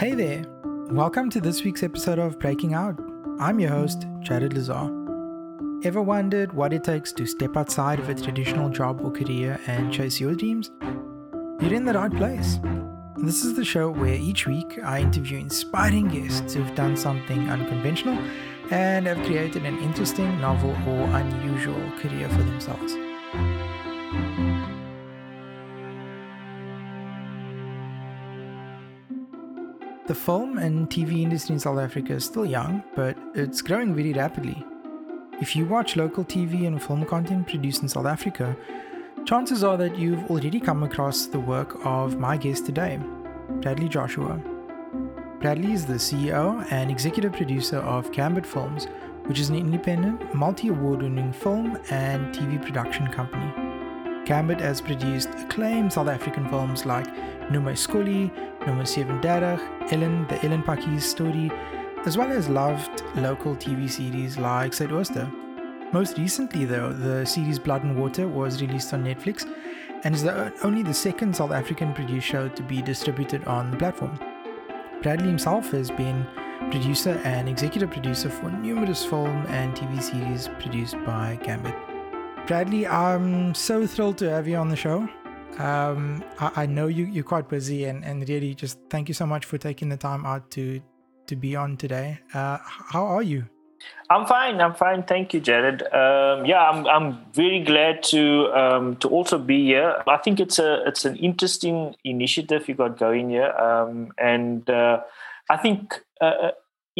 Hey there. Welcome to this week's episode of Breaking Out. I'm your host, Jared Lazar. Ever wondered what it takes to step outside of a traditional job or career and chase your dreams? You're in the right place. This is the show where each week I interview inspiring guests who've done something unconventional and have created an interesting, novel, or unusual career for themselves. The film and TV industry in South Africa is still young, but it's growing very rapidly. If you watch local TV and film content produced in South Africa, chances are that you've already come across the work of my guest today, Bradley Joshua. Bradley is the CEO and executive producer of Gambit Films, which is an independent, multi award winning film and TV production company. Gambit has produced acclaimed South African films like Nomme Scully, Nommer 37, Ellen, the Ellen Pakkies story, as well as loved local TV series like Suidooster. Most recently, though, the series Blood and Water was released on Netflix and is the, only the second South African produced show to be distributed on the platform. Bradley himself has been producer and executive producer for numerous film and TV series produced by Gambit. Bradley, I'm so thrilled to have you on the show. Um, I, I, know you, you're quite busy, and, and really just thank you so much for taking the time out to to be on today. Uh, how are you? I'm fine. I'm fine. Thank you, Jared. Um, yeah, I'm. I'm very glad to um, to also be here. I think it's a it's an interesting initiative you got going here, um, and uh, I think uh,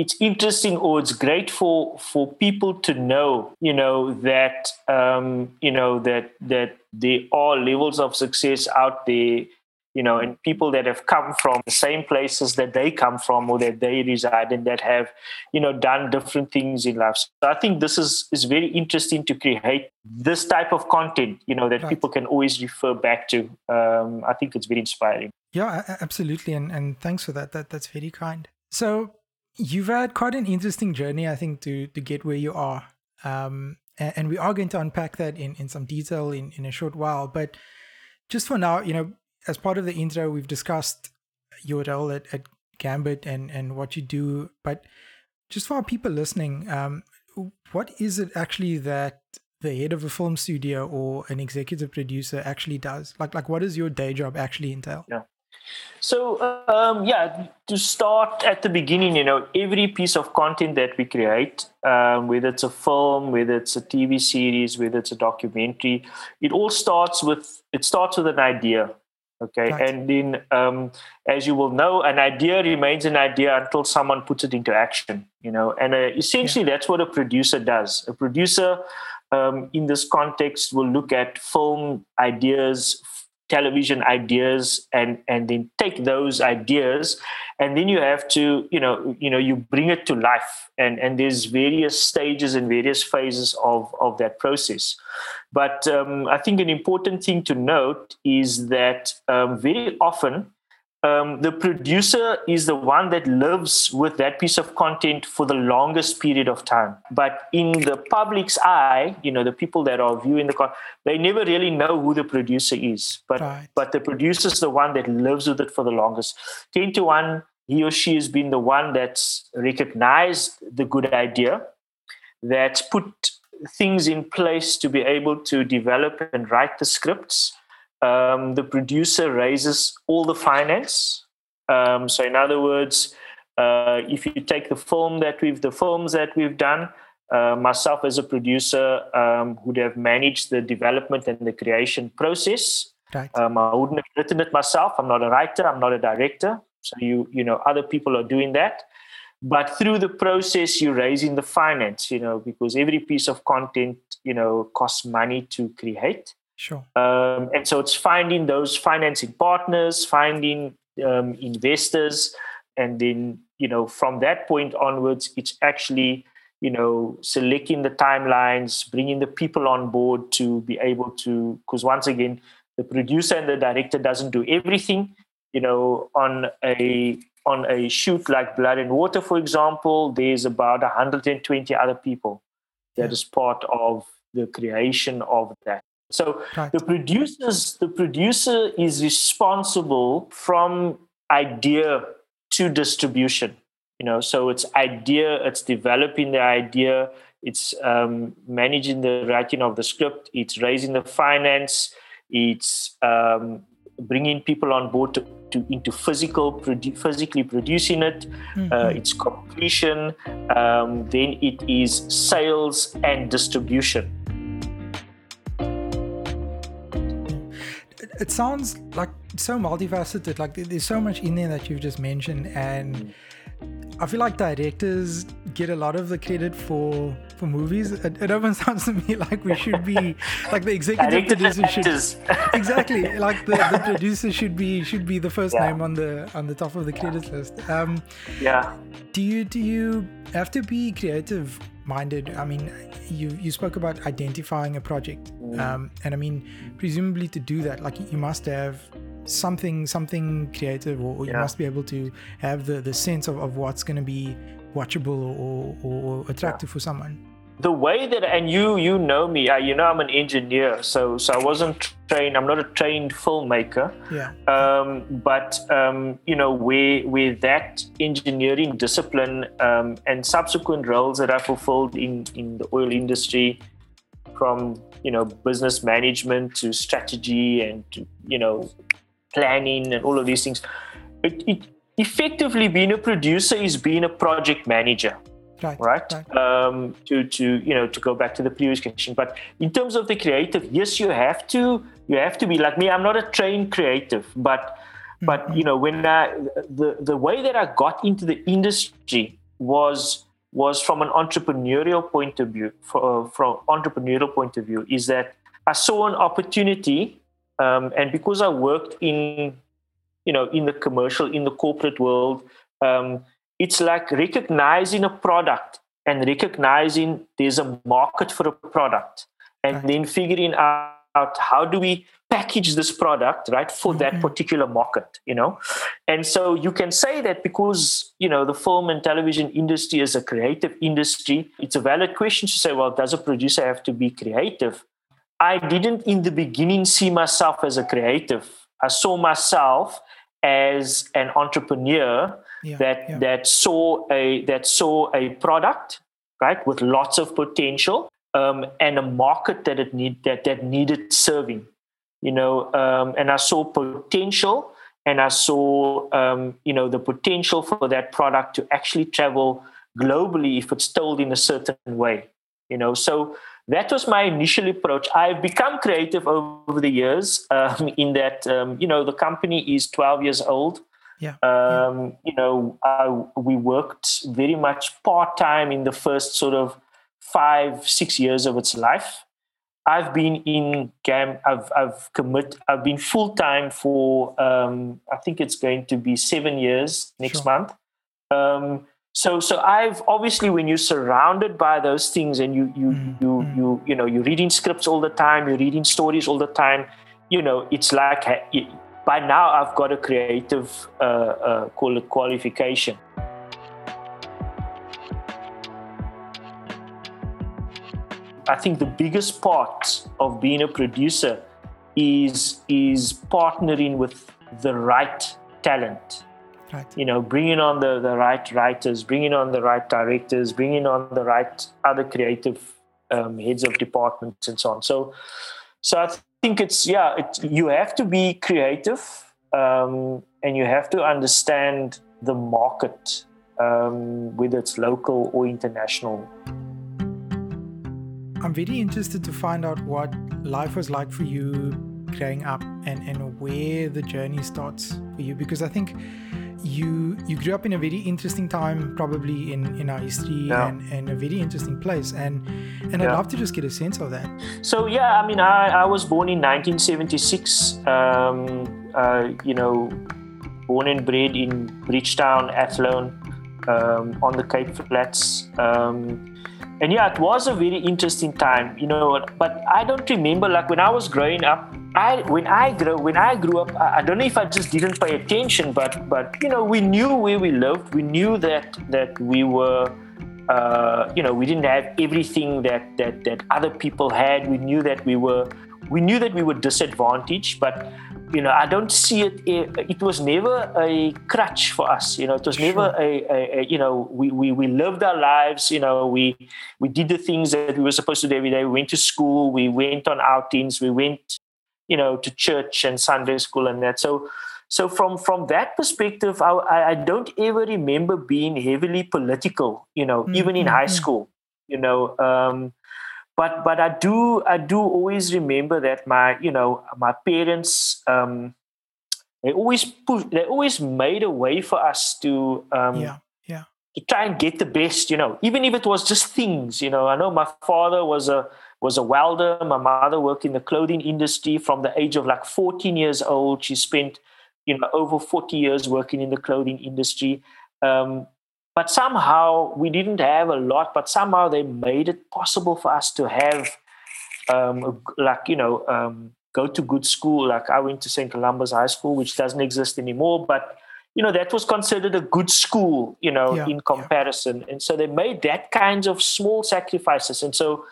it's interesting or it's great for for people to know you know that um, you know that that there are levels of success out there you know and people that have come from the same places that they come from or that they reside and that have you know done different things in life. So i think this is is very interesting to create this type of content you know that right. people can always refer back to. Um, i think it's very inspiring. Yeah absolutely. And and thanks for that. That that's very kind. So you've had quite an interesting journey, I think, to to get where you are. Um, and, and, we are going to unpack that in, in some detail in, in a short while. But just for now, you know, as part of the intro, we've discussed your role at, at Gambit and, and what you do. But just for our people listening, um, what is it actually that the head of a film studio or an executive producer actually does? Like, like what does your day job actually entail? Yeah. So um, yeah, to start at the beginning, you know, every piece of content that we create, um, whether it's a film, whether it's a TV series, whether it's a documentary, it all starts with it starts with an idea. Okay, right. and then um, as you will know, an idea remains an idea until someone puts it into action. You know, and uh, essentially yeah. that's what a producer does. A producer um, in this context will look at film ideas television ideas and and then take those ideas and then you have to you know you know you bring it to life. And and there's various stages and various phases of of that process. But um, i think an important thing to note is that um, very often um, the producer is the one that lives with that piece of content for the longest period of time. But in the public's eye, you know, the people that are viewing the con, they never really know who the producer is. But right. but the producer is the one that lives with it for the longest. Ten to one, he or she has been the one that's recognized the good idea, that's put things in place to be able to develop and write the scripts um, the producer raises all the finance. Um, so, in other words, uh, if you take the film that we've the films that we've done, uh, myself as a producer um, would have managed the development and the creation process. Right. Um, I wouldn't have written it myself. I'm not a writer. I'm not a director. So you you know other people are doing that. But through the process, you're raising the finance. You know because every piece of content you know costs money to create. Sure. Um, and so it's finding those financing partners, finding um, investors, and then you know from that point onwards, it's actually you know selecting the timelines, bringing the people on board to be able to. Because once again, the producer and the director doesn't do everything. You know, on a on a shoot like Blood and Water, for example, there's about 120 other people that is part of the creation of that. So right. the producers, the producer is responsible from idea to distribution. You know, so it's idea, it's developing the idea, it's um, managing the writing of the script, it's raising the finance, it's um, bringing people on board to, to into physical produ- physically producing it mm-hmm. uh, its completion um, then it is sales and distribution it sounds like so multifaceted like there's so much in there that you've just mentioned and. I feel like directors get a lot of the credit for for movies. It, it almost sounds to me like we should be like the executive producer should exactly like the, the producer should be should be the first yeah. name on the on the top of the credits list. Um, yeah. Do you do you have to be creative minded? I mean, you you spoke about identifying a project, mm. um, and I mean, presumably to do that, like you must have something something creative or, or yeah. you must be able to have the the sense of, of what's going to be watchable or, or, or attractive yeah. for someone the way that and you you know me I, you know i'm an engineer so so i wasn't trained i'm not a trained filmmaker yeah um, but um, you know where where that engineering discipline um, and subsequent roles that i fulfilled in in the oil industry from you know business management to strategy and to you know planning and all of these things. It, it, effectively, being a producer is being a project manager. Right, right? right. Um, to to you know to go back to the previous question, but in terms of the creative, yes, you have to you have to be like me. I'm not a trained creative, but mm-hmm. but you know when I, the the way that I got into the industry was was from an entrepreneurial point of view. For, uh, from entrepreneurial point of view, is that I saw an opportunity um, and because I worked in, you know, in the commercial, in the corporate world, um, it's like recognizing a product and recognizing there's a market for a product, and right. then figuring out how do we package this product right for mm-hmm. that particular market you know and so you can say that because you know the film and television industry is a creative industry it's a valid question to say well does a producer have to be creative I didn't in the beginning see myself as a creative. I saw myself as an entrepreneur yeah, that yeah. that saw a that saw a product right with lots of potential um, and a market that it need that that needed serving. You know, um, and I saw potential, and I saw um, you know the potential for that product to actually travel globally if it's told in a certain way. You know, so that was my initial approach. I've become creative over the years. Um, in that, um, you know, the company is 12 years old. Yeah. Um, yeah. You know, I, we worked very much part time in the first sort of five, six years of its life. I've been in GAM. I've I've commit. I've been full time for. Um, I think it's going to be seven years next sure. month. Um, so so i've obviously when you're surrounded by those things and you you mm-hmm. you you you know you're reading scripts all the time you're reading stories all the time you know it's like by now i've got a creative uh, uh, call it qualification i think the biggest part of being a producer is is partnering with the right talent Right. You know, bringing on the, the right writers, bringing on the right directors, bringing on the right other creative um, heads of departments and so on. So, so I think it's yeah, it, you have to be creative um, and you have to understand the market, um, whether it's local or international. I'm very interested to find out what life was like for you growing up and, and where the journey starts for you because I think you you grew up in a very interesting time probably in in our history yeah. and, and a very interesting place and and I'd love to just get a sense of that so yeah I mean I, I was born in 1976 um, uh, you know born and bred in Bridgetown Athlone um, on the Cape Flats um, and yeah it was a very interesting time you know but I don't remember like when I was growing up I when I grew when I grew up, I, don't know if I just didn't pay attention, but but you know we knew where we lived. We knew that that we were, uh, you know, we didn't have everything that that that other people had. We knew that we were we knew that we were disadvantaged, but you know, I don't see it. It was never a crutch for us. You know, it was sure. never a, a, a, you know, we, we we lived our lives. You know, we we did the things that we were supposed to do every day. We went to school. We went on outings. We went, you know, to church and Sunday school and that. So. So from from that perspective, I, I don't ever remember being heavily political. You know, mm-hmm. even in high mm-hmm. school. You know, um, but but I do I do always remember that my you know my parents um, they always push they always made a way for us to um, yeah yeah. to try and get the best you know even if it was just things you know. I know my father was a was a welder. My mother worked in the clothing industry from the age of like 14 years old. She spent you know over 40 years working in the clothing industry. Um, but somehow we didn't have a lot but somehow they made it possible for us to have um, like you know um, go to good school like i went to st columba's high school which doesn't exist anymore but you know that was considered a good school you know yeah, in comparison yeah. and so they made that kinds of small sacrifices and so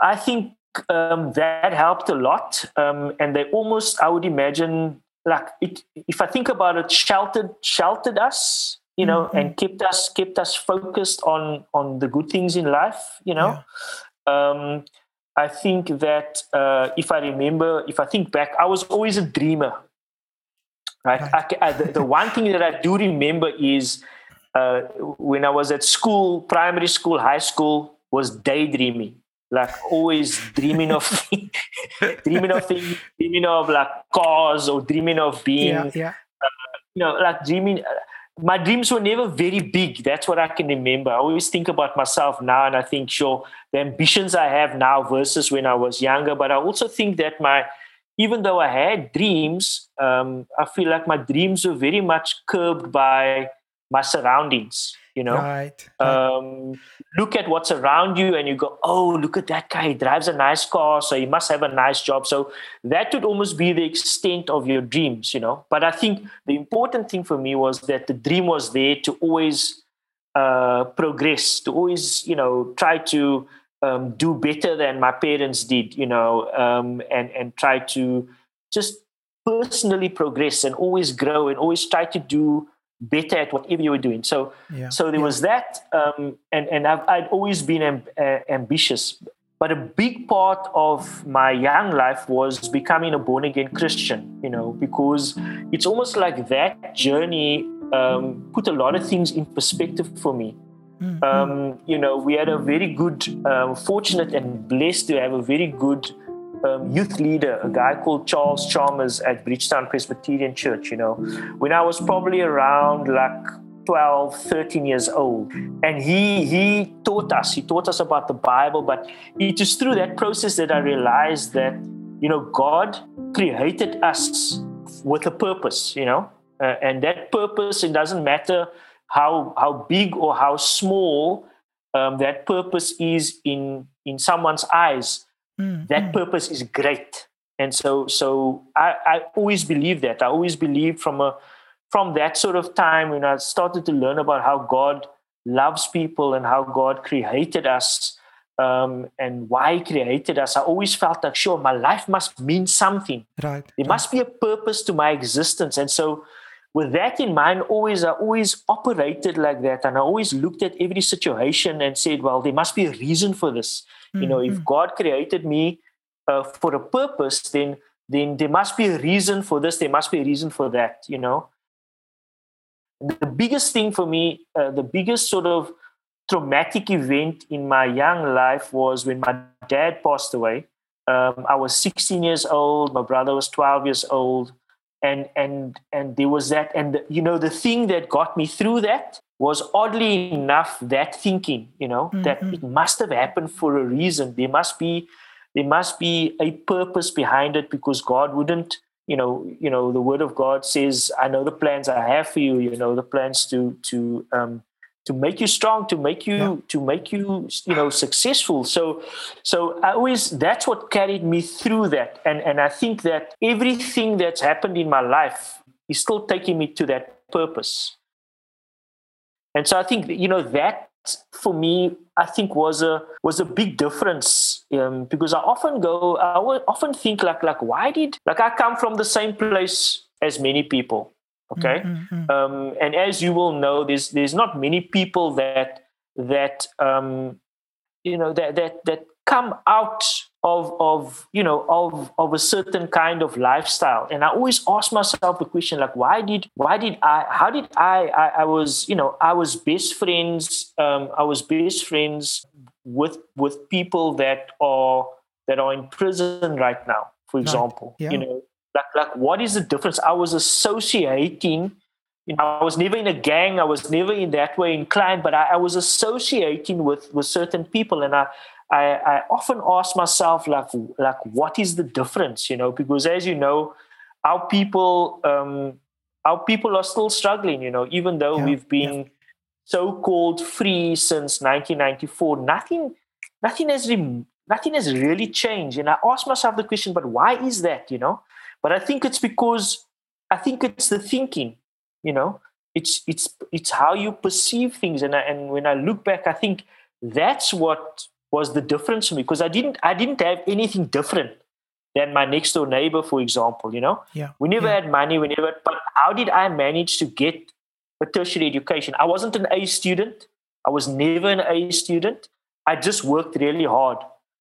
i think um, that helped a lot um, and they almost i would imagine like it, if i think about it sheltered sheltered us you know, mm-hmm. and kept us kept us focused on on the good things in life. You know, yeah. um, I think that uh, if I remember, if I think back, I was always a dreamer. Right. right. I, I, the, the one thing that I do remember is uh, when I was at school, primary school, high school, was daydreaming like always dreaming of dreaming of things, dreaming of like cars or dreaming of being yeah, yeah. Uh, you know like dreaming my dreams were never very big. That's what I can remember. I always think about myself now and I think, sure, the ambitions I have now versus when I was younger. But I also think that my, even though I had dreams, um, I feel like my dreams were very much curbed by my surroundings you know? Right. Um, look at what's around you and you go oh look at that guy. He drives a nice car so he must have a nice job. So that would almost be the extent of your dreams you know? But i think the important thing for me was that the dream was there to always uh, progress to always you know try to um, do better than my parents did you know? Um, and and try to just personally progress and always grow and always try to do better at whatever you were doing. So, yeah. so there yeah. was that, um, and and I've, I'd always been amb- uh, ambitious. But a big part of my young life was becoming a born again Christian. You know, because it's almost like that journey um, put a lot of things in perspective for me. Mm-hmm. Um, you know, we had a very good, um, fortunate and blessed to have a very good um, youth leader, a guy called Charles Chalmers at Bridgetown Presbyterian Church, you know, when I was probably around like 12, 13 years old. And he he taught us, he taught us about the Bible, but it is through that process that I realized that, you know, God created us with a purpose, you know, uh, and that purpose, it doesn't matter how how big or how small um, that purpose is in in someone's eyes Mm, that mm. purpose is great. And so, so I, I always believe that. I always believe from a from that sort of time when I started to learn about how God loves people and how God created us um, and why He created us, I always felt like, sure, my life must mean something. Right. There right. must be a purpose to my existence. And so, with that in mind, always I always operated like that, and I always looked at every situation and said, well, there must be a reason for this. Mm-hmm. You know, if mm-hmm. God created me uh, for a purpose, then then there must be a reason for this. There must be a reason for that. You know, the biggest thing for me, uh, the biggest sort of traumatic event in my young life was when my dad passed away. Um, I was 16 years old. My brother was 12 years old, and and and there was that. And the, you know, the thing that got me through that was oddly enough that thinking you know mm-hmm. that it must have happened for a reason. There must be there must be a purpose behind it because god wouldn't you know you know the word of god says i know the plans i have for you. You know the plans to to um to make you strong to make you yeah. to make you you know successful. So so i always that's what carried me through that. And and i think that everything that's happened in my life is still taking me to that purpose and so I think, you know, that for me, I think was a was a big difference um, because I often go, I would often think like like why did like I come from the same place as many people, okay, mm-hmm. um, and as you will know, there's there's not many people that that um, you know that that that come out of of you know of of a certain kind of lifestyle and i always ask myself the question like why did why did i how did i i, I was you know i was best friends um, i was best friends with with people that are that are in prison right now for example right. yeah. you know like like what is the difference i was associating you know, I was never in a gang. I was never in that way inclined, but I, I was associating with with certain people, and I I, I often ask myself like like what is the difference you know? Because as you know our people um, our people are still struggling you know? Even though yeah, we've been yeah. so-called free since 1994 nothing nothing has re- nothing has really changed. And i ask myself the question but why is that you know? But i think it's because i think it's the thinking you know? It's it's it's how you perceive things. And I, and when i look back i think that's what was the difference for me because I didn't I didn't have anything different than my next door neighbor, for example. You know, yeah, we never yeah. had money, we never. But how did I manage to get a tertiary education? I wasn't an A student. I was never an A student. I just worked really hard.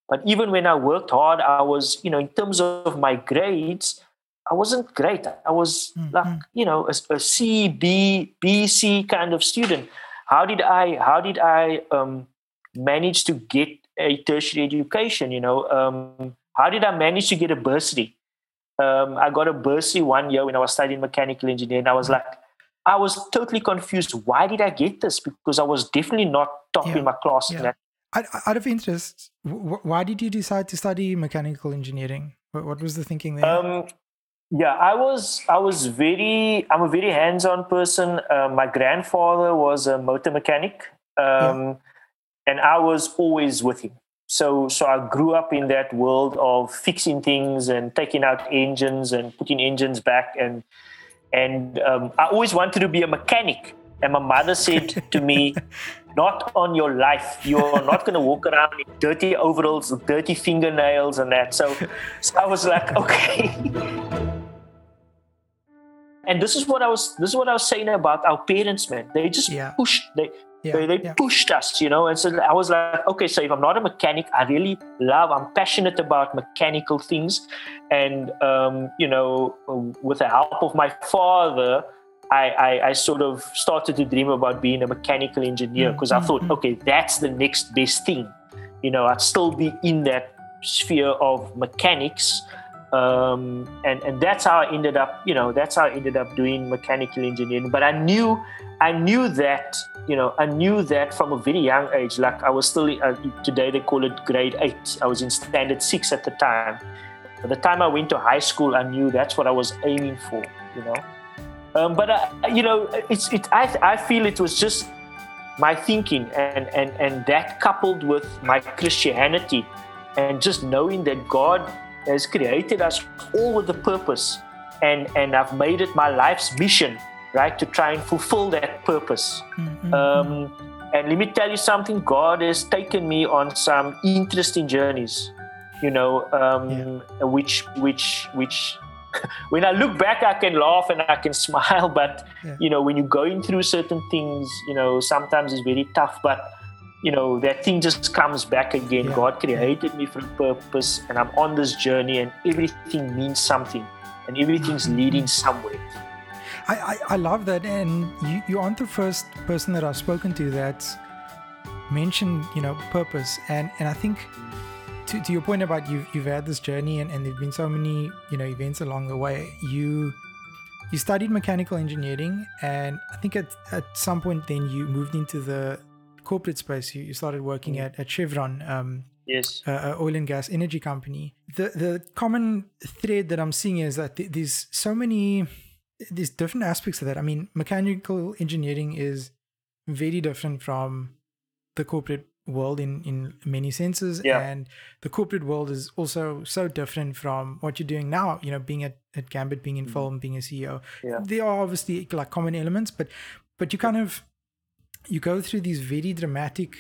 But even when I worked hard, I was, you know, in terms of my grades, I wasn't great. I was mm-hmm. like, you know, a, a C, B, B, C kind of student. How did I? How did I um, manage to get a tertiary education? You know, um, how did I manage to get a bursary? Um, I got a bursary one year when I was studying mechanical engineering. I was like, I was totally confused. Why did I get this? Because I was definitely not top yeah. in my class. Yeah. Out of interest, why did you decide to study mechanical engineering? What was the thinking there? Um, yeah, I was. I was very. I'm a very hands-on person. Uh, my grandfather was a motor mechanic. Um, yeah and I was always with him. So, so I grew up in that world of fixing things and taking out engines and putting engines back, and and um, I always wanted to be a mechanic. And my mother said to me, "Not on your life. You're not going to walk around in dirty overalls, dirty fingernails, and that." So, so I was like, okay. and this is what I was. This is what I was saying about our parents, man. They just yeah. pushed. They yeah, they, they yeah. pushed us, you know. And so I was like, okay, so if I'm not a mechanic, I really love, I'm passionate about mechanical things. And, um, you know, with the help of my father, I, I, I, sort of started to dream about being a mechanical engineer because mm-hmm. I thought, mm-hmm. okay, that's the next best thing. You know, I'd still be in that sphere of mechanics. Um, and, and that's how I ended up, you know, that's how I ended up doing mechanical engineering. But I knew I knew that, you know, I knew that from a very young age. Like I was still, uh, today they call it grade eight. I was in standard six at the time. By the time I went to high school, I knew that's what I was aiming for, you know. Um, but, uh, you know, it's, it, I, I feel it was just my thinking and, and, and that coupled with my Christianity and just knowing that God has created us all with a purpose and, and I've made it my life's mission right? To try and fulfill that purpose. Mm-hmm. Um, and let me tell you something God has taken me on some interesting journeys, you know, um, yeah. which, which, which, when I look back, I can laugh and I can smile. But, yeah. you know, when you're going through certain things, you know, sometimes it's very tough. But, you know, that thing just comes back again. Yeah. God created me for a purpose, and I'm on this journey, and everything means something, and everything's mm-hmm. leading somewhere. I, I, I love that, and you, you aren't the first person that I've spoken to that's mentioned, you know, purpose, and and I think to, to your point about you've you've had this journey, and, and there've been so many you know events along the way. You you studied mechanical engineering, and I think at at some point then you moved into the corporate space. You, you started working mm. at at Chevron. Um, yes, uh, oil and gas energy company. The the common thread that I'm seeing is that th- there's so many there's different aspects of that. I mean, mechanical engineering is very different from the corporate world in in many senses yeah. and the corporate world is also so different from what you're doing now you know being at, at gambit being in mm-hmm. film being a ceo yeah. there are obviously like common elements but but you kind of you go through these very dramatic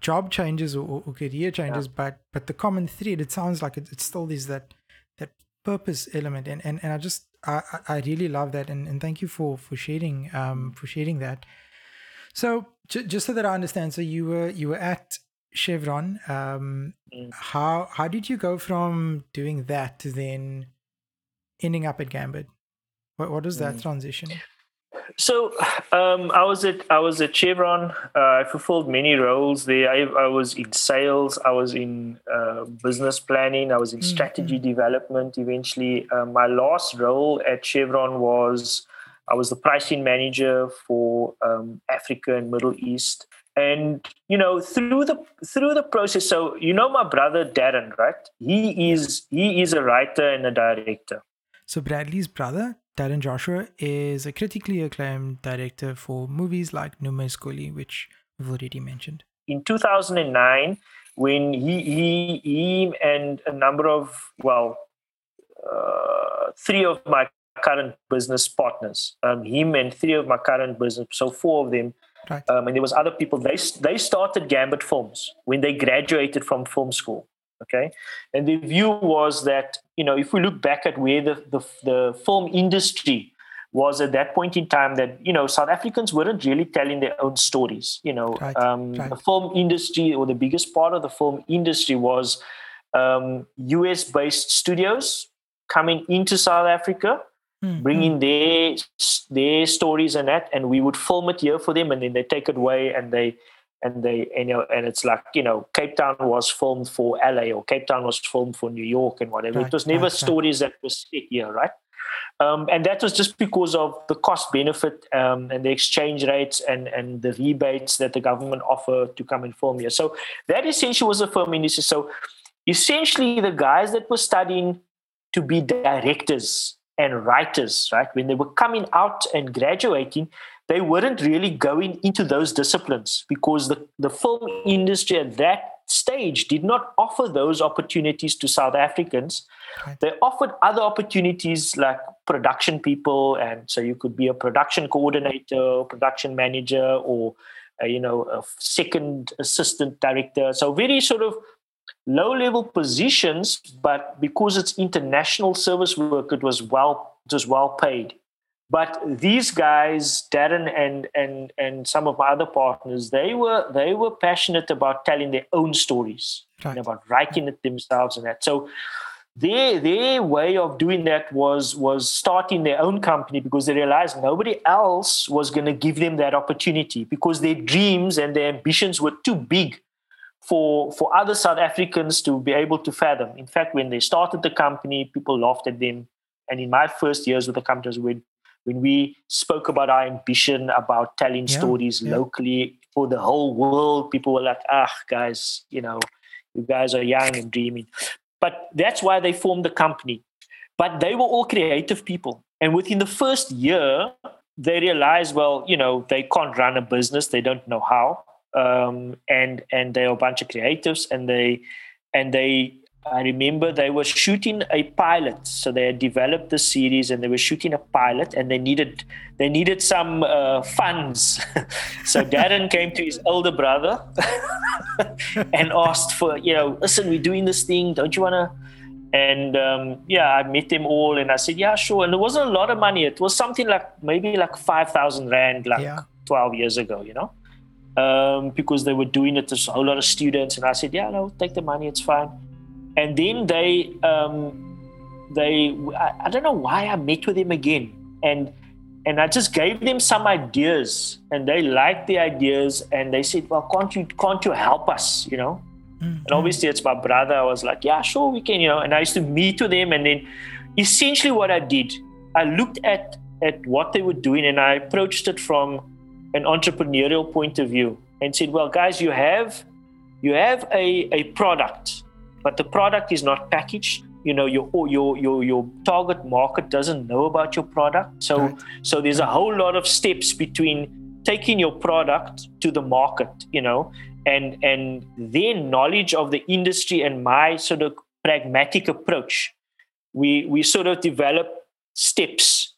job changes or, or career changes, yeah. but but the common thread, it sounds like it, it still is that that purpose element, and and and I just I I really love that, and and thank you for for sharing um for sharing that. So j- just so that I understand, so you were you were at Chevron. Um, mm. How how did you go from doing that to then ending up at Gambit? What what was that mm. transition? So um, I was at I was at Chevron. Uh, I fulfilled many roles there. I, I, was in sales. I was in uh, business planning. I was in mm, strategy mm-hmm. development. Eventually, uh, my last role at Chevron was I was the pricing manager for um, Africa and Middle East. And you know through the through the process. So you know my brother Darren, right? He is he is a writer and a director. So Bradley's brother Darren Joshua is a critically acclaimed director for movies like Noem My Skollie, which we've already mentioned. In 2009, when he, he, he and a number of, well, uh, three of my current business partners, um, him and three of my current business, so four of them, right. um, and there was other people, they, they started Gambit Films when they graduated from film school okay and the view was that you know if we look back at where the, the, the film industry was at that point in time that you know south africans weren't really telling their own stories you know right, um, right. the film industry or the biggest part of the film industry was um, us based studios coming into south africa mm, bringing mm. their their stories and that and we would film it here for them and then they take it away and they and they and, you know and it's like you know cape town was filmed for la or cape town was filmed for new york and whatever right, it was never right, stories right. that were set here right um, and that was just because of the cost benefit um, and the exchange rates and, and the rebates that the government offered to come and film here. So that essentially was a film industry. So essentially, the guys that were studying to be directors and writers, right, when they were coming out and graduating, they weren't really going into those disciplines because the, the film industry at that stage did not offer those opportunities to South Africans. Right. They offered other opportunities like production people, and so you could be a production coordinator, production manager, or uh, you know a second assistant director. So very sort of low level positions, but because it's international service work, it was well it was well paid. But these guys, Darren and and and some of my other partners, they were they were passionate about telling their own stories, right. about writing it themselves and that. So their their way of doing that was was starting their own company because they realized nobody else was going to give them that opportunity because their dreams and their ambitions were too big for for other South Africans to be able to fathom. In fact, when they started the company, people laughed at them. And in my first years with the company, when when we spoke about our ambition about telling yeah, stories yeah. locally for the whole world, people were like, ah, guys, you know, you guys are young and dreaming. But that's why they formed the company. But they were all creative people. And within the first year, they realized, well, you know, they can't run a business, they don't know how. Um, and and they're a bunch of creatives and they and they I remember they were shooting a pilot, so they had developed the series and they were shooting a pilot, and they needed they needed some uh, funds. so Darren came to his older brother and asked for, you know, listen, we're doing this thing. Don't you want to? And um, yeah, I met them all, and I said, yeah, sure. And it wasn't a lot of money. It was something like maybe like five thousand rand, like yeah. twelve years ago, you know. Um, because they were doing it to a whole lot of students, and I said, "Yeah, no, take the money, it's fine." And then they um, they I, I, don't know why I met with them again. And and I just gave them some ideas and they liked the ideas and they said well can't you can't you help us you know? Mm-hmm. and obviously it's my brother. I was like yeah sure we can you know and I used to meet with them and then essentially what I did I looked at at what they were doing and I approached it from an entrepreneurial point of view and said well guys you have you have a, a product but the product is not packaged you know your oh, your your your target market doesn't know about your product so right. so there's a whole lot of steps between taking your product to the market you know and and their knowledge of the industry and my sort of pragmatic approach we we sort of develop steps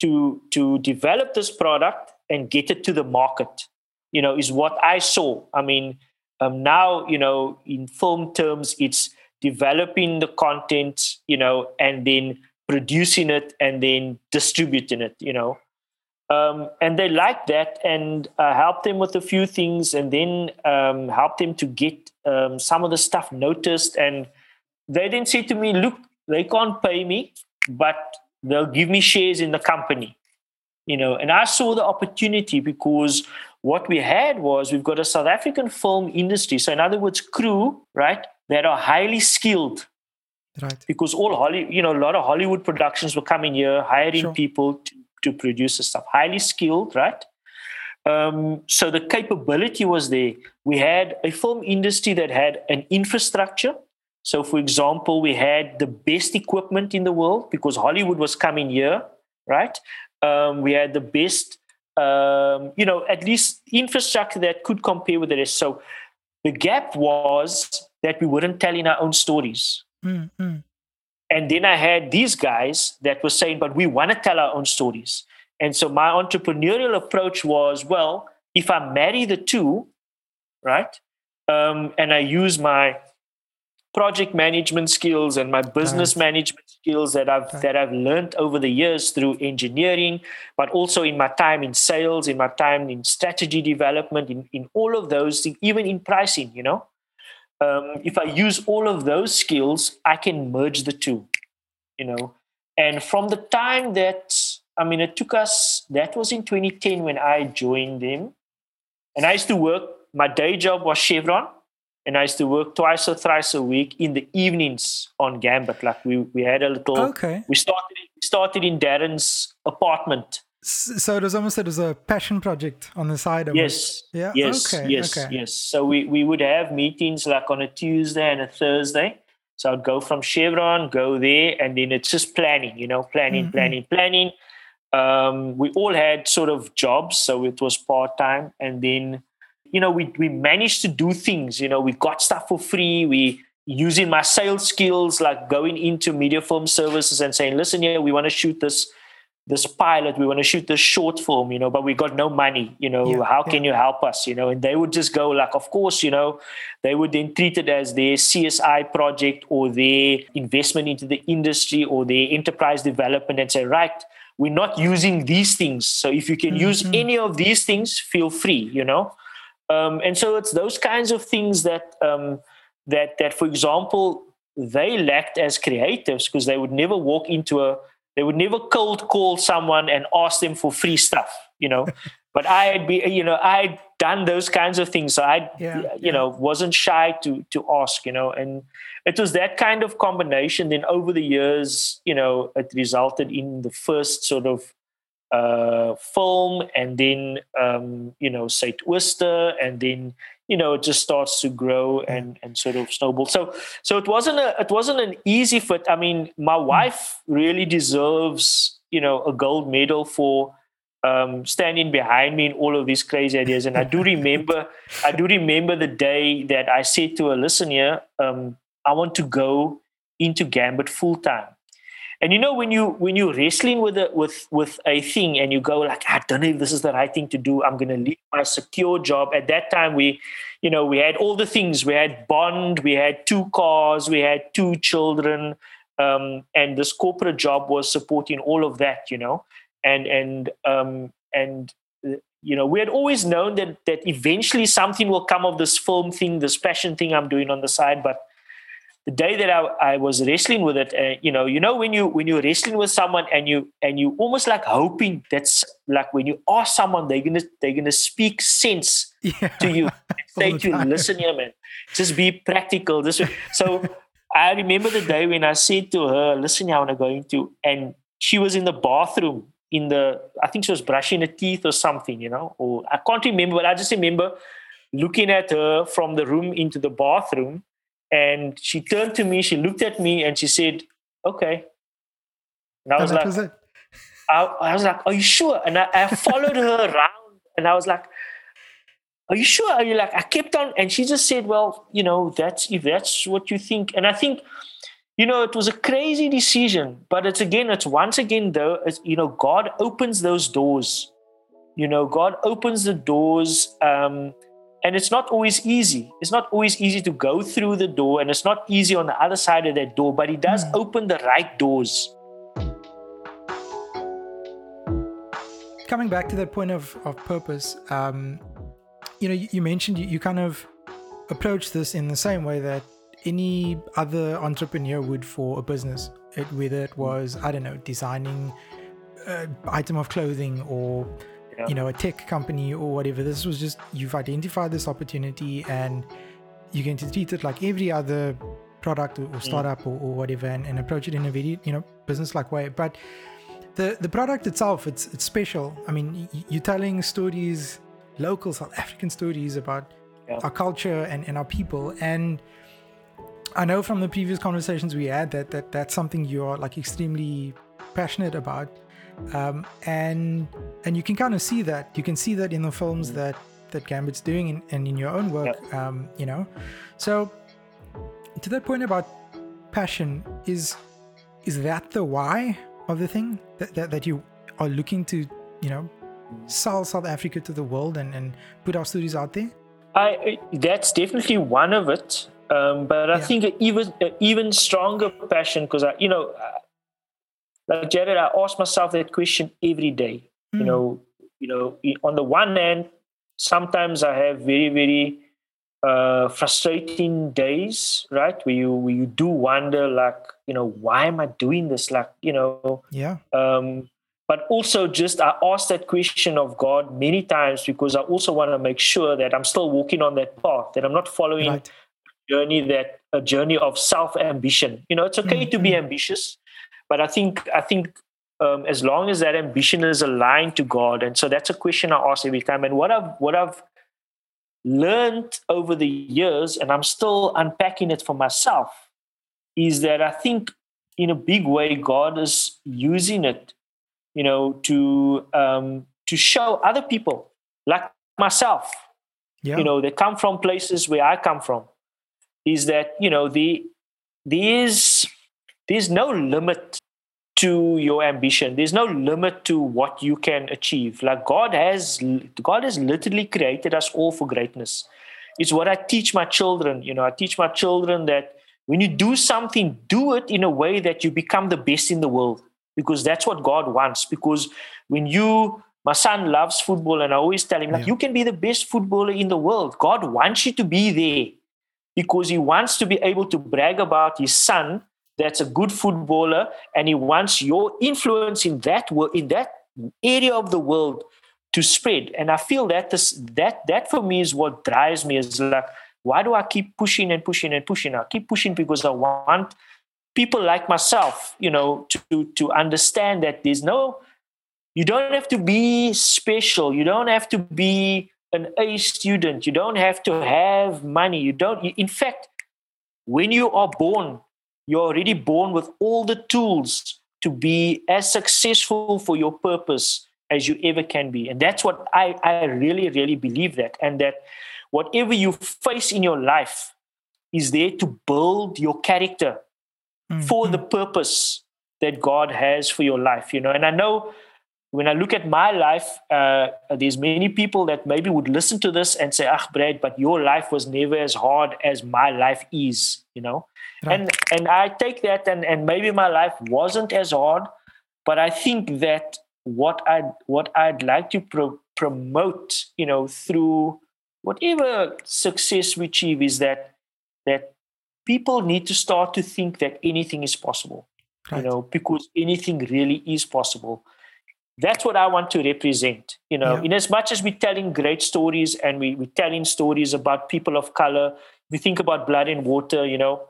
to to develop this product and get it to the market. You know, is what I saw. I mean, um, now you know, in film terms, it's developing the content, you know, and then producing it and then distributing it. You know, um, and they like that and uh, helped them with a few things and then um, helped them to get um, some of the stuff noticed and they then say to me look they can't pay me but they'll give me shares in the company you know and i saw the opportunity because what we had was we've got a south african film industry. So in other words crew right that are highly skilled. Right. Because all holly you know a lot of hollywood productions were coming here hiring sure. people to, to produce the stuff. Highly skilled right? Um, so the capability was there. We had a film industry that had an infrastructure. So, for example, we had the best equipment in the world because Hollywood was coming here, right? Um, we had the best, um, you know, at least infrastructure that could compare with the rest. So, the gap was that we weren't telling our own stories. Mm-hmm. And then I had these guys that were saying, but we want to tell our own stories. And so my entrepreneurial approach was, well, if I marry the two, right, um, and I use my project management skills and my business right. management skills that I've right. that I've learned over the years through engineering, but also in my time in sales, in my time in strategy development, in, in all of those things, even in pricing, you know. Um, if I use all of those skills, I can merge the two, you know. And from the time that I mean, it took us. That was in 2010 when I joined them, and I used to work. My day job was Chevron, and I used to work twice or thrice a week in the evenings on Gambit. Like we we had a little. Okay. We started we started in Darren's apartment. So it was almost it was a passion project on the side of yes, it. Yeah. Yes. Okay. Yes. Okay. Yes. So we we would have meetings like on a Tuesday and a Thursday. So I'd go from Chevron, go there, and then it's just planning. You know, planning, mm-hmm. planning, planning. Um, we all had sort of jobs, so it was part time, and then you know, we we managed to do things. You know, we got stuff for free. We using my sales skills, like going into media film services and saying, "Listen, yeah, we want to shoot this." this pilot we want to shoot this short film you know but we got no money you know yeah, how can you help us you know and they would just go like of course you know they would then treat it as their csi project or their investment into the industry or their enterprise development and say right we're not using these things so if you can mm-hmm. use any of these things feel free you know um, and so it's those kinds of things that um, that that, for example, they lacked as creatives because they would never walk into a they would never cold call someone and ask them for free stuff, you know. but I had be you know I had done those kinds of things, so I yeah, you yeah. know wasn't shy to to ask, you know, and it was that kind of combination. Then over the years, you know, it resulted in the first sort of uh, film and then um, you know say Twister and then you know it just starts to grow and and sort of snowball. So so it wasn't a it wasn't an easy fit. I mean my hmm. wife really deserves you know a gold medal for um, standing behind me in all of these crazy ideas. And i do remember i do remember the day that i said to her listen here um, i want to go into gambit full time and you know when you when you're wrestling with a with with a thing and you go like i don't know if this is the right thing to do. I'm going to leave my secure job. At that time we you know we had all the things. We had bond we had two cars we had two children um, and this corporate job was supporting all of that you know? And and um, and uh, you know we had always known that that eventually something will come of this film thing this passion thing i'm doing on the side but the day that I, I was wrestling with it, uh, you know, you know when you when you're wrestling with someone and you and you almost like hoping that's like when you ask someone they're gonna they're gonna speak sense yeah. to you, say to you, listen here, man, just be practical. This so I remember the day when I said to her, listen, I want to go into, and she was in the bathroom in the I think she was brushing her teeth or something, you know, or I can't remember, but I just remember looking at her from the room into the bathroom and she turned to me, she looked at me, and she said, "Okay." And I was like, was I, I, was like, "Are you sure?" And I, I followed her around, and I was like, "Are you sure?" Are you like? I kept on, and she just said, "Well, you know, that's if that's what you think." And I think, you know, it was a crazy decision, but it's again, it's once again though, it's, you know, God opens those doors You know, God opens the doors. Um, and it's not always easy. It's not always easy to go through the door, and it's not easy on the other side of that door, but He does mm. open the right doors. Coming back to that point of, of purpose, um, you know, you, you mentioned you, you kind of approach this in the same way that any other entrepreneur would for a business, it, whether it was, I don't know, designing an item of clothing or yeah. you know a tech company or whatever this was just you've identified this opportunity and you're going to treat it like every other product or, mm. startup mm. or, or, whatever and, and, approach it in a very you know business like way but the the product itself it's it's special i mean you're telling stories local south african stories about yeah. our culture and, and our people and i know from the previous conversations we had that, that that's something you're like extremely passionate about um, and and you can kind of see that you can see that in the films that that Gambit's doing and, and in your own work yep. um, you know so to that point about passion is is that the why of the thing that, that, that you are looking to you know sell South Africa to the world and, and put our studios out there I that's definitely one of it um, but I yeah. think even even stronger passion because I you know like Jared, I ask myself that question every day. Mm. You hmm. know, you know, on the one hand, sometimes I have very, very uh, frustrating days, right? Where you where you do wonder, like, you know, why am I doing this? Like, you know, yeah. Um, but also, just I ask that question of God many times because I also want to make sure that I'm still walking on that path, that I'm not following right. a journey that a journey of self ambition. You know, it's okay mm-hmm. to be hmm. ambitious, but I think I think um, as long as that ambition is aligned to God, and so that's a question I ask every time. And what I've what I've learned over the years, and I'm still unpacking it for myself, is that I think in a big way God is using it, you know, to um, to show other people like myself, yeah. you know, they come from places where I come from, is that you know the there is there's no limit to your ambition. There's no limit to what you can achieve. Like god has god has literally created us all for greatness. It's what i teach my children. You know i teach my children that when you do something do it in a way that you become the best in the world because that's what god wants. Because when you my son loves football and i always tell him like yeah. you can be the best footballer in the world. God wants you to be there because he wants to be able to brag about his son that's a good footballer and he wants your influence in that world in that area of the world to spread. And i feel that this that that for me is what drives me is like why do i keep pushing and pushing and pushing? I keep pushing because i want people like myself you know to to understand that there's no you don't have to be special. You don't have to be an a student. You don't have to have money. You don't in fact when you are born you're already born with all the tools to be as successful for your purpose as you ever can be. And that's what I, I really, really believe that. And that whatever you face in your life is there to build your character mm-hmm. for the purpose that God has for your life, you know. And I know when I look at my life, uh, there's many people that maybe would listen to this and say, "Ah, Brad, but your life was never as hard as my life is," you know. Right. And and I take that, and and maybe my life wasn't as hard, but I think that what I what I'd like to pro- promote, you know, through whatever success we achieve, is that that people need to start to think that anything is possible, right. you know, because anything really is possible that's what I want to represent. You know, yeah. in as much as we're telling great stories and we, we're telling stories about people of color, we think about blood and water, you know,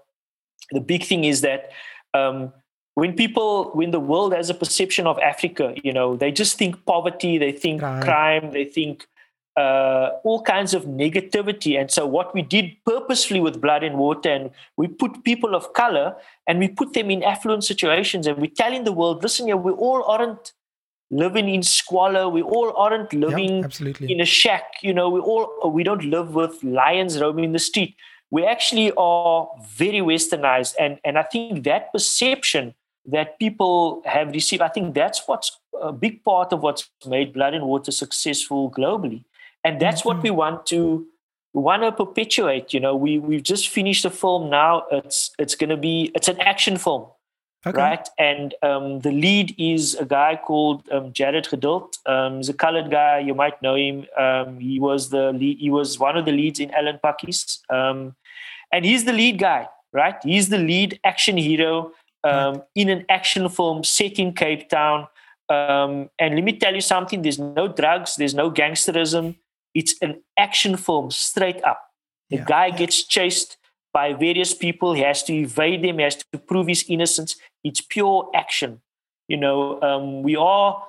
the big thing is that um, when people, when the world has a perception of Africa, you know, they just think poverty, they think right. crime, they think uh, all kinds of negativity. And so, what we did purposefully with Blood and Water, and we put people of color and we put them in affluent situations, and we're telling the world, listen, here, we all aren't living in squalor. We all aren't living absolutely. in a shack. You know, we all we don't live with lions roaming the street. We actually are very westernized, and and I think that perception that people have received. I think that's what's a big part of what's made Blood and Water successful globally, and that's mm-hmm. what we want to we want to perpetuate. You know, we we've just finished a film now. It's it's going to be it's an action film, okay. right? And um, the lead is a guy called um, Jarrid Geduld. Um, he's a colored guy. You might know him. Um, he was the lead, he was one of the leads in Ellen Pakkies, um, and he's the lead guy, right? He's the lead action hero um, in an action film set in Cape Town. Um, and let me tell you something there's no drugs, there's no gangsterism. It's an action film straight up. The yeah. guy gets chased by various people, he has to evade them, he has to prove his innocence. It's pure action. You know, um, we are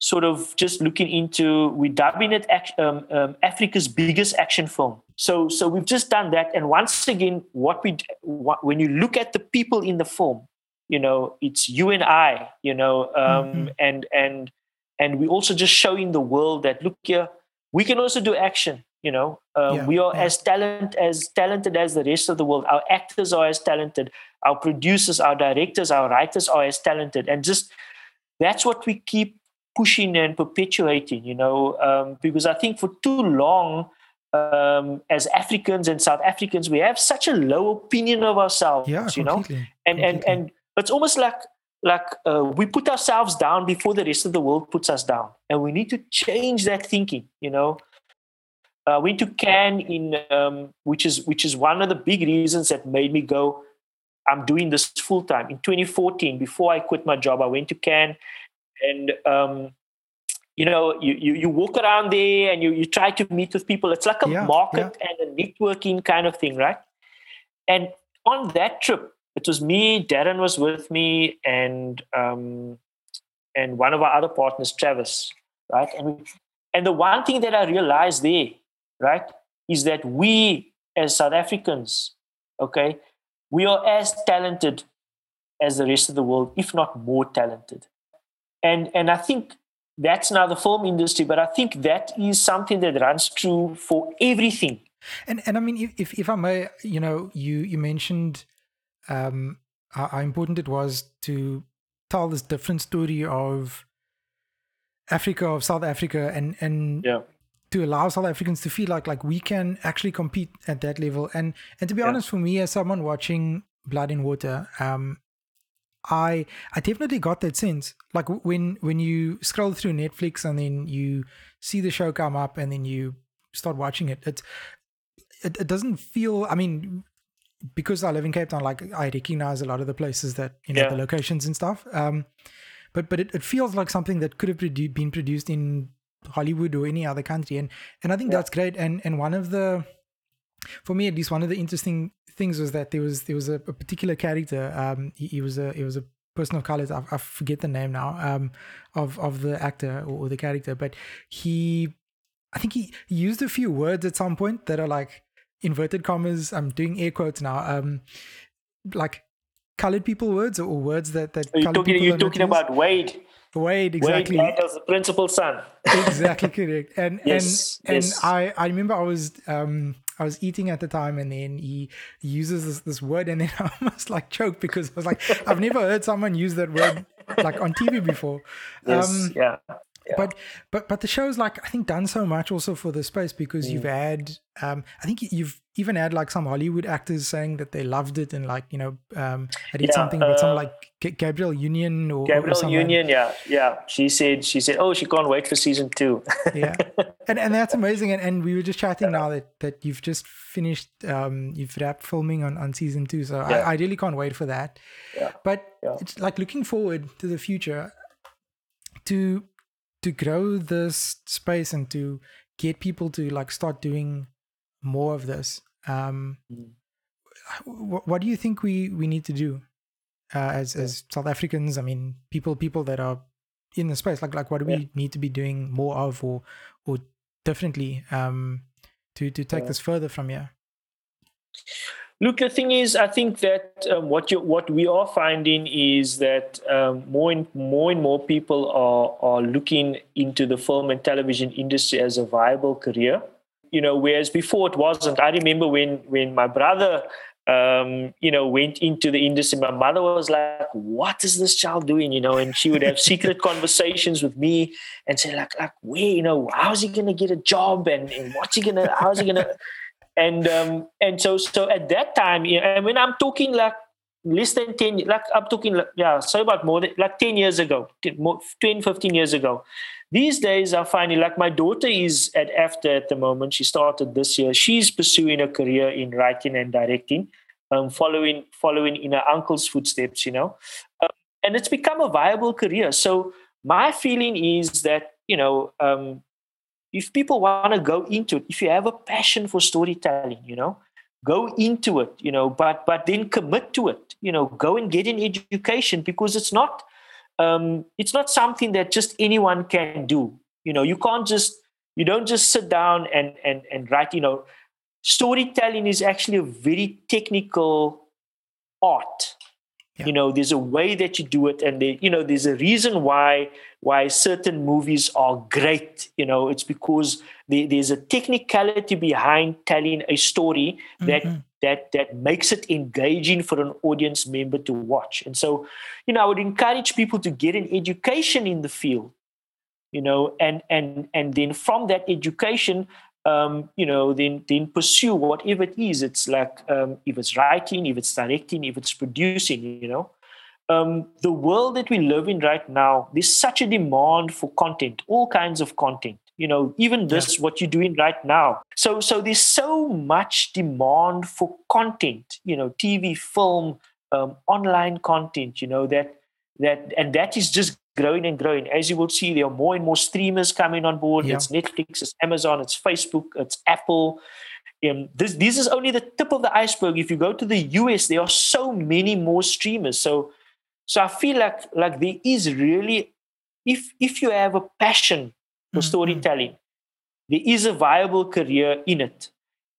sort of just looking into, we're dubbing it um, um, Africa's biggest action film. So, so we've just done that. And once again, what we, what, when you look at the people in the film, you know it's you and i you know um, mm-hmm. and and and we also just showing the world that look here we can also do action you know um, yeah, we are yeah. as talent as talented as the rest of the world our actors are as talented our producers our directors our writers are as talented and just that's what we keep pushing and perpetuating you know um, because i think for too long um, as Africans and South Africans, we have such a low opinion of ourselves, yeah, you know, and completely. and and it's almost like like uh, we put ourselves down before the rest of the world puts us down, and we need to change that thinking. You know, uh, went to Cannes in um, which is which is one of the big reasons that made me go. I'm doing this full time. In 2014, before I quit my job, I went to Cannes, and um, you know, you, you you walk around there and you you try to meet with people. It's like a yeah, market yeah. and a networking kind of thing, right? And on that trip, it was me, Daryne was with me, and um, and one of our other partners, Travis, right? And and the one thing that I realized there, right, is that we as South Africans, okay, we are as talented as the rest of the world, if not more talented. And and I think that's now the film industry, but I think that is something that runs true for everything. And and I mean, if if I may, you know, you you mentioned um, how, how important it was to tell this different story of Africa, of South Africa, and and yeah. To allow South Africans to feel like like we can actually compete at that level. And and to be yeah. honest, for me as someone watching Blood and Water, um, I I definitely got that sense. Like when when you scroll through Netflix and then you see the show come up and then you start watching it, it's it, it doesn't feel. I mean, because I live in Cape Town, like I recognize a lot of the places that you know yeah. the locations and stuff. Um, but but it, it feels like something that could have produ- been produced in Hollywood or any other country, and and I think yeah. that's great. And and one of the, for me at least, one of the interesting things was that there was there was a, a particular character. Um, he, he, was a he was a person of color. I, I forget the name now. Um, of of the actor or, or the character, but he, I think he, used a few words at some point that are like inverted commas. I'm doing air quotes now. Um, like colored people words or words that that. Are you talking? You're talking about Wade. Wade, exactly. Wade as the principal son. exactly correct. And yes, and yes. and I I remember I was um I was eating at the time, and then he, uses this, this word, and then I almost like choked because I was like, I've never heard someone use that word like on TV before. Yes, um, yeah. Yeah. But but but the show's like I think done so much also for the space because mm. you've had um I think you've even had like some Hollywood actors saying that they loved it and like you know um I did yeah, something with some uh, like G- Gabrielle Union or Gabriel or Union yeah yeah. She said she said oh she can't wait for season two. Yeah. And and that's amazing. And, and we were just chatting yeah. now that that you've just finished um you've wrapped filming on on season two. So I, I really can't wait for that. Yeah. but it's like looking forward to the future to to grow this space and to get people to like start doing more of this um mm. what, what do you think we we need to do uh, as as south africans i mean people people that are in the space like like what do we need to be doing more of or or differently um to to take yeah. this further from here Look, the thing is, I think that um, what you what we are finding is that um, more and more and more people are are looking into the film and television industry as a viable career. You know, whereas before it wasn't. I remember when when my brother um, you know, went into the industry, my mother was like, "What is this child doing?" You know, and she would have secret conversations with me and say, "Like, like, where, you know, how's he gonna get a job and, and what's he gonna, how's he gonna?" and um, and so so at that time, you know, and when I'm talking like less than 10 like i'm talking yeah so about more than like 10 years ago 10 15 years ago these days i find like my daughter is at AFDA at the moment. She started this year. She's pursuing a career in writing and directing um, following following in her uncle's footsteps you know. Um, and it's become a viable career. So my feeling is that you know um, if people want to go into it if you have a passion for storytelling you know go into it you know but but then commit to it you know go and get an education because it's not um, it's not something that just anyone can do. You know you can't just you don't just sit down and and and write you know. Storytelling is actually a very technical art. Yeah. you know there's a way that you do it and there, you know there's a reason why why certain movies are great you know it's because there, there's a technicality behind telling a story that mm-hmm. that that makes it engaging for an audience member to watch and so you know i would encourage people to get an education in the field you know and and and then from that education um, you know, then then pursue whatever it is. It's like um, if it's writing, if it's directing, if it's producing. You know, um, the world that we live in right now, there's such a demand for content, all kinds of content. You know, even this, yeah. what you're doing right now. So, so there's so much demand for content. You know, TV, film, um, online content. You know that that, and that is just growing and growing. As you will see, there are more and more streamers coming on board. Yeah. It's Netflix, it's Amazon, it's Facebook, it's Apple. Um, this this is only the tip of the iceberg. If you go to the US, there are so many more streamers. So so I feel like like there is really if if you have a passion for mm-hmm. storytelling, there is a viable career in it.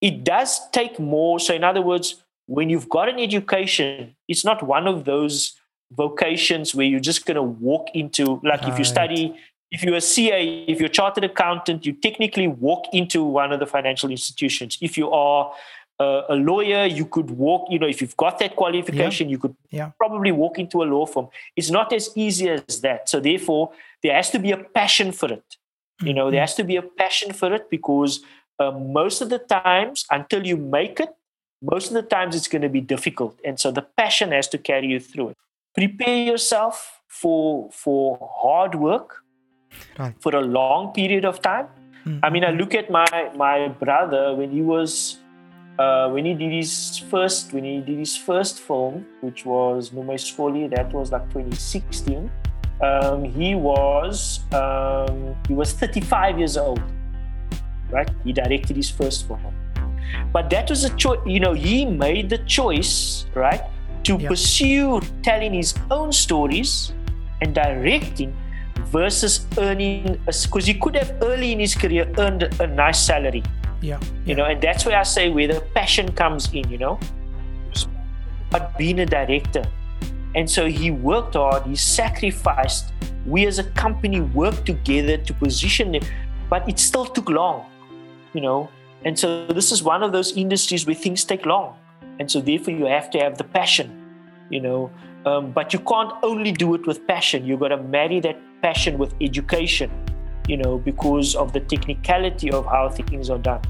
It does take more. So in other words, when you've got an education, it's not one of those vocations where you're just going to walk into like right. if you study if you're a CA, if you're a chartered accountant, you technically walk into one of the financial institutions. If you are a, a lawyer, you could walk, you know, if you've got that qualification, yeah. you could yeah. probably walk into a law firm. It's not as easy as that. So, therefore, there has to be a passion for it. Mm-hmm. You know, there mm-hmm. has to be a passion for it because uh, most of the times, until you make it, most of the times it's going to be difficult. And so the passion has to carry you through it prepare yourself for for hard work right. for a long period of time. Mm-hmm. I mean, I look at my my brother when he was uh, when he did his first when he did his first film, which was Noem My Skollie, that was like 2016. Um, he was um, he was 35 years old, right? He directed his first film, but that was a choice. You know, he made the choice, right? to yep. pursue telling his own stories and directing versus earning because he could have early in his career earned a nice salary yeah, you know and that's where i say where the passion comes in you know. But being a director and so he worked hard he sacrificed. We as a company worked together to position it but it still took long you know. And so this is one of those industries where things take long. And so therefore you have to have the passion you know. Um, but you can't only do it with passion. You've got to marry that passion with education you know because of the technicality of how things are done.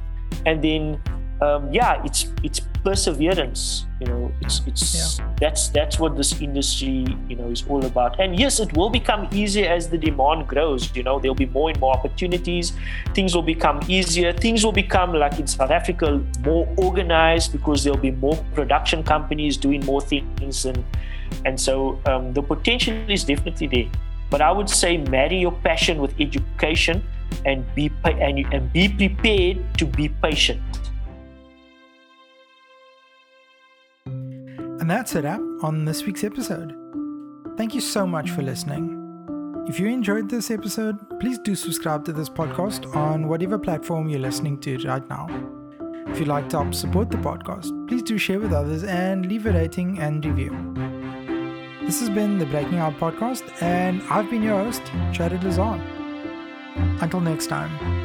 And then um, yeah it's it's perseverance you know it's it's yeah. that's that's what this industry you know is all about. And yes it will become easier as the demand grows you know there'll be more and more opportunities things will become easier things will become like in south africa more organized because there'll be more production companies doing more things and and so um, the potential is definitely there but i would say marry your passion with education and be and, and be prepared to be patient And that's it up on this week's episode. Thank you so much for listening. If you enjoyed this episode, please do subscribe to this podcast on whatever platform you're listening to right now. If you'd like to help support the podcast, please do share with others and leave a rating and review. This has been the Breaking Out Podcast, and I've been your host, Jared Lazar. Until next time.